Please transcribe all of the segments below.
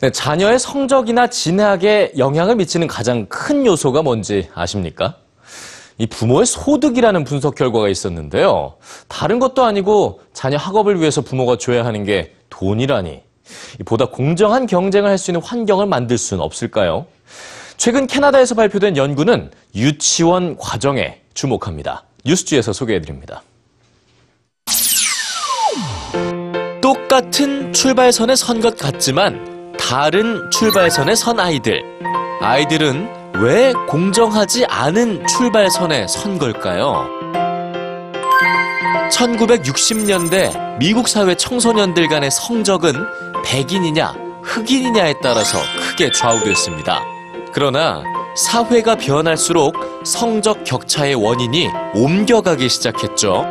네, 자녀의 성적이나 진학에 영향을 미치는 가장 큰 요소가 뭔지 아십니까? 이 부모의 소득이라는 분석 결과가 있었는데요. 다른 것도 아니고 자녀 학업을 위해서 부모가 줘야 하는 게 돈이라니. 보다 공정한 경쟁을 할 수 있는 환경을 만들 수는 없을까요? 최근 캐나다에서 발표된 연구는 유치원 과정에 주목합니다. 뉴스주에서 소개해드립니다. 똑같은 출발선에 선 것 같지만 다른 출발선에 선 아이들. 아이들은 왜 공정하지 않은 출발선에 선 걸까요? 1960년대 미국 사회 청소년들 간의 성적은 백인이냐 흑인이냐에 따라서 크게 좌우됐습니다. 그러나 사회가 변할수록 성적 격차의 원인이 옮겨가기 시작했죠.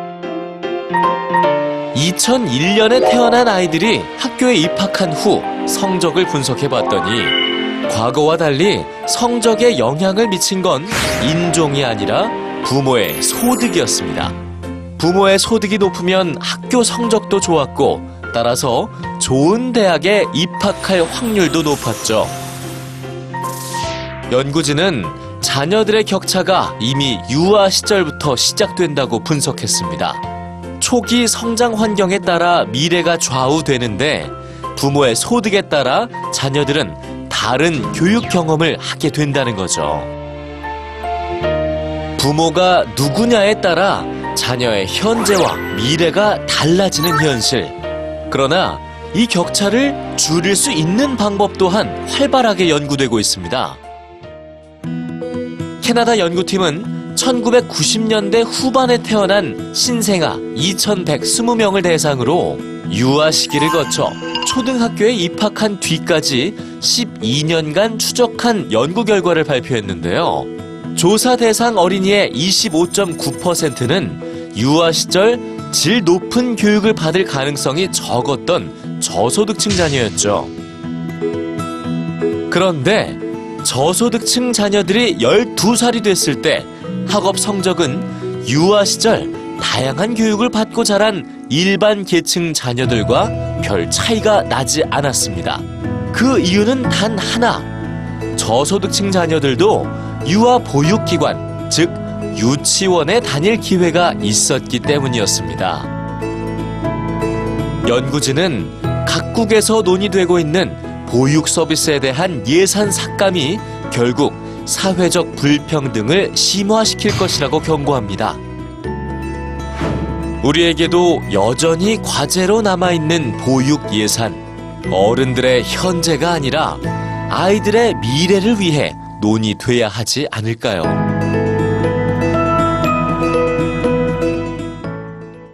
2001년에 태어난 아이들이 학교에 입학한 후 성적을 분석해 봤더니 과거와 달리 성적에 영향을 미친 건 인종이 아니라 부모의 소득이었습니다. 부모의 소득이 높으면 학교 성적도 좋았고 따라서 좋은 대학에 입학할 확률도 높았죠. 연구진은 자녀들의 격차가 이미 유아 시절부터 시작된다고 분석했습니다. 초기 성장 환경에 따라 미래가 좌우되는데 부모의 소득에 따라 자녀들은 다른 교육 경험을 하게 된다는 거죠. 부모가 누구냐에 따라 자녀의 현재와 미래가 달라지는 현실. 그러나 이 격차를 줄일 수 있는 방법 또한 활발하게 연구되고 있습니다. 캐나다 연구팀은 1990년대 후반에 태어난 신생아 2120명을 대상으로 유아 시기를 거쳐 초등학교에 입학한 뒤까지 12년간 추적한 연구 결과를 발표했는데요. 조사 대상 어린이의 25.9%는 유아 시절 질 높은 교육을 받을 가능성이 적었던 저소득층 자녀였죠. 그런데 저소득층 자녀들이 12살이 됐을 때 학업 성적은 유아 시절 다양한 교육을 받고 자란 일반 계층 자녀들과 별 차이가 나지 않았습니다. 그 이유는 단 하나. 저소득층 자녀들도 유아 보육기관, 즉 유치원에 다닐 기회가 있었기 때문이었습니다. 연구진은 각국에서 논의되고 있는 보육 서비스에 대한 예산 삭감이 결국 사회적 불평등을 심화시킬 것이라고 경고합니다. 우리에게도 여전히 과제로 남아있는 보육 예산. 어른들의 현재가 아니라 아이들의 미래를 위해 논의돼야 하지 않을까요?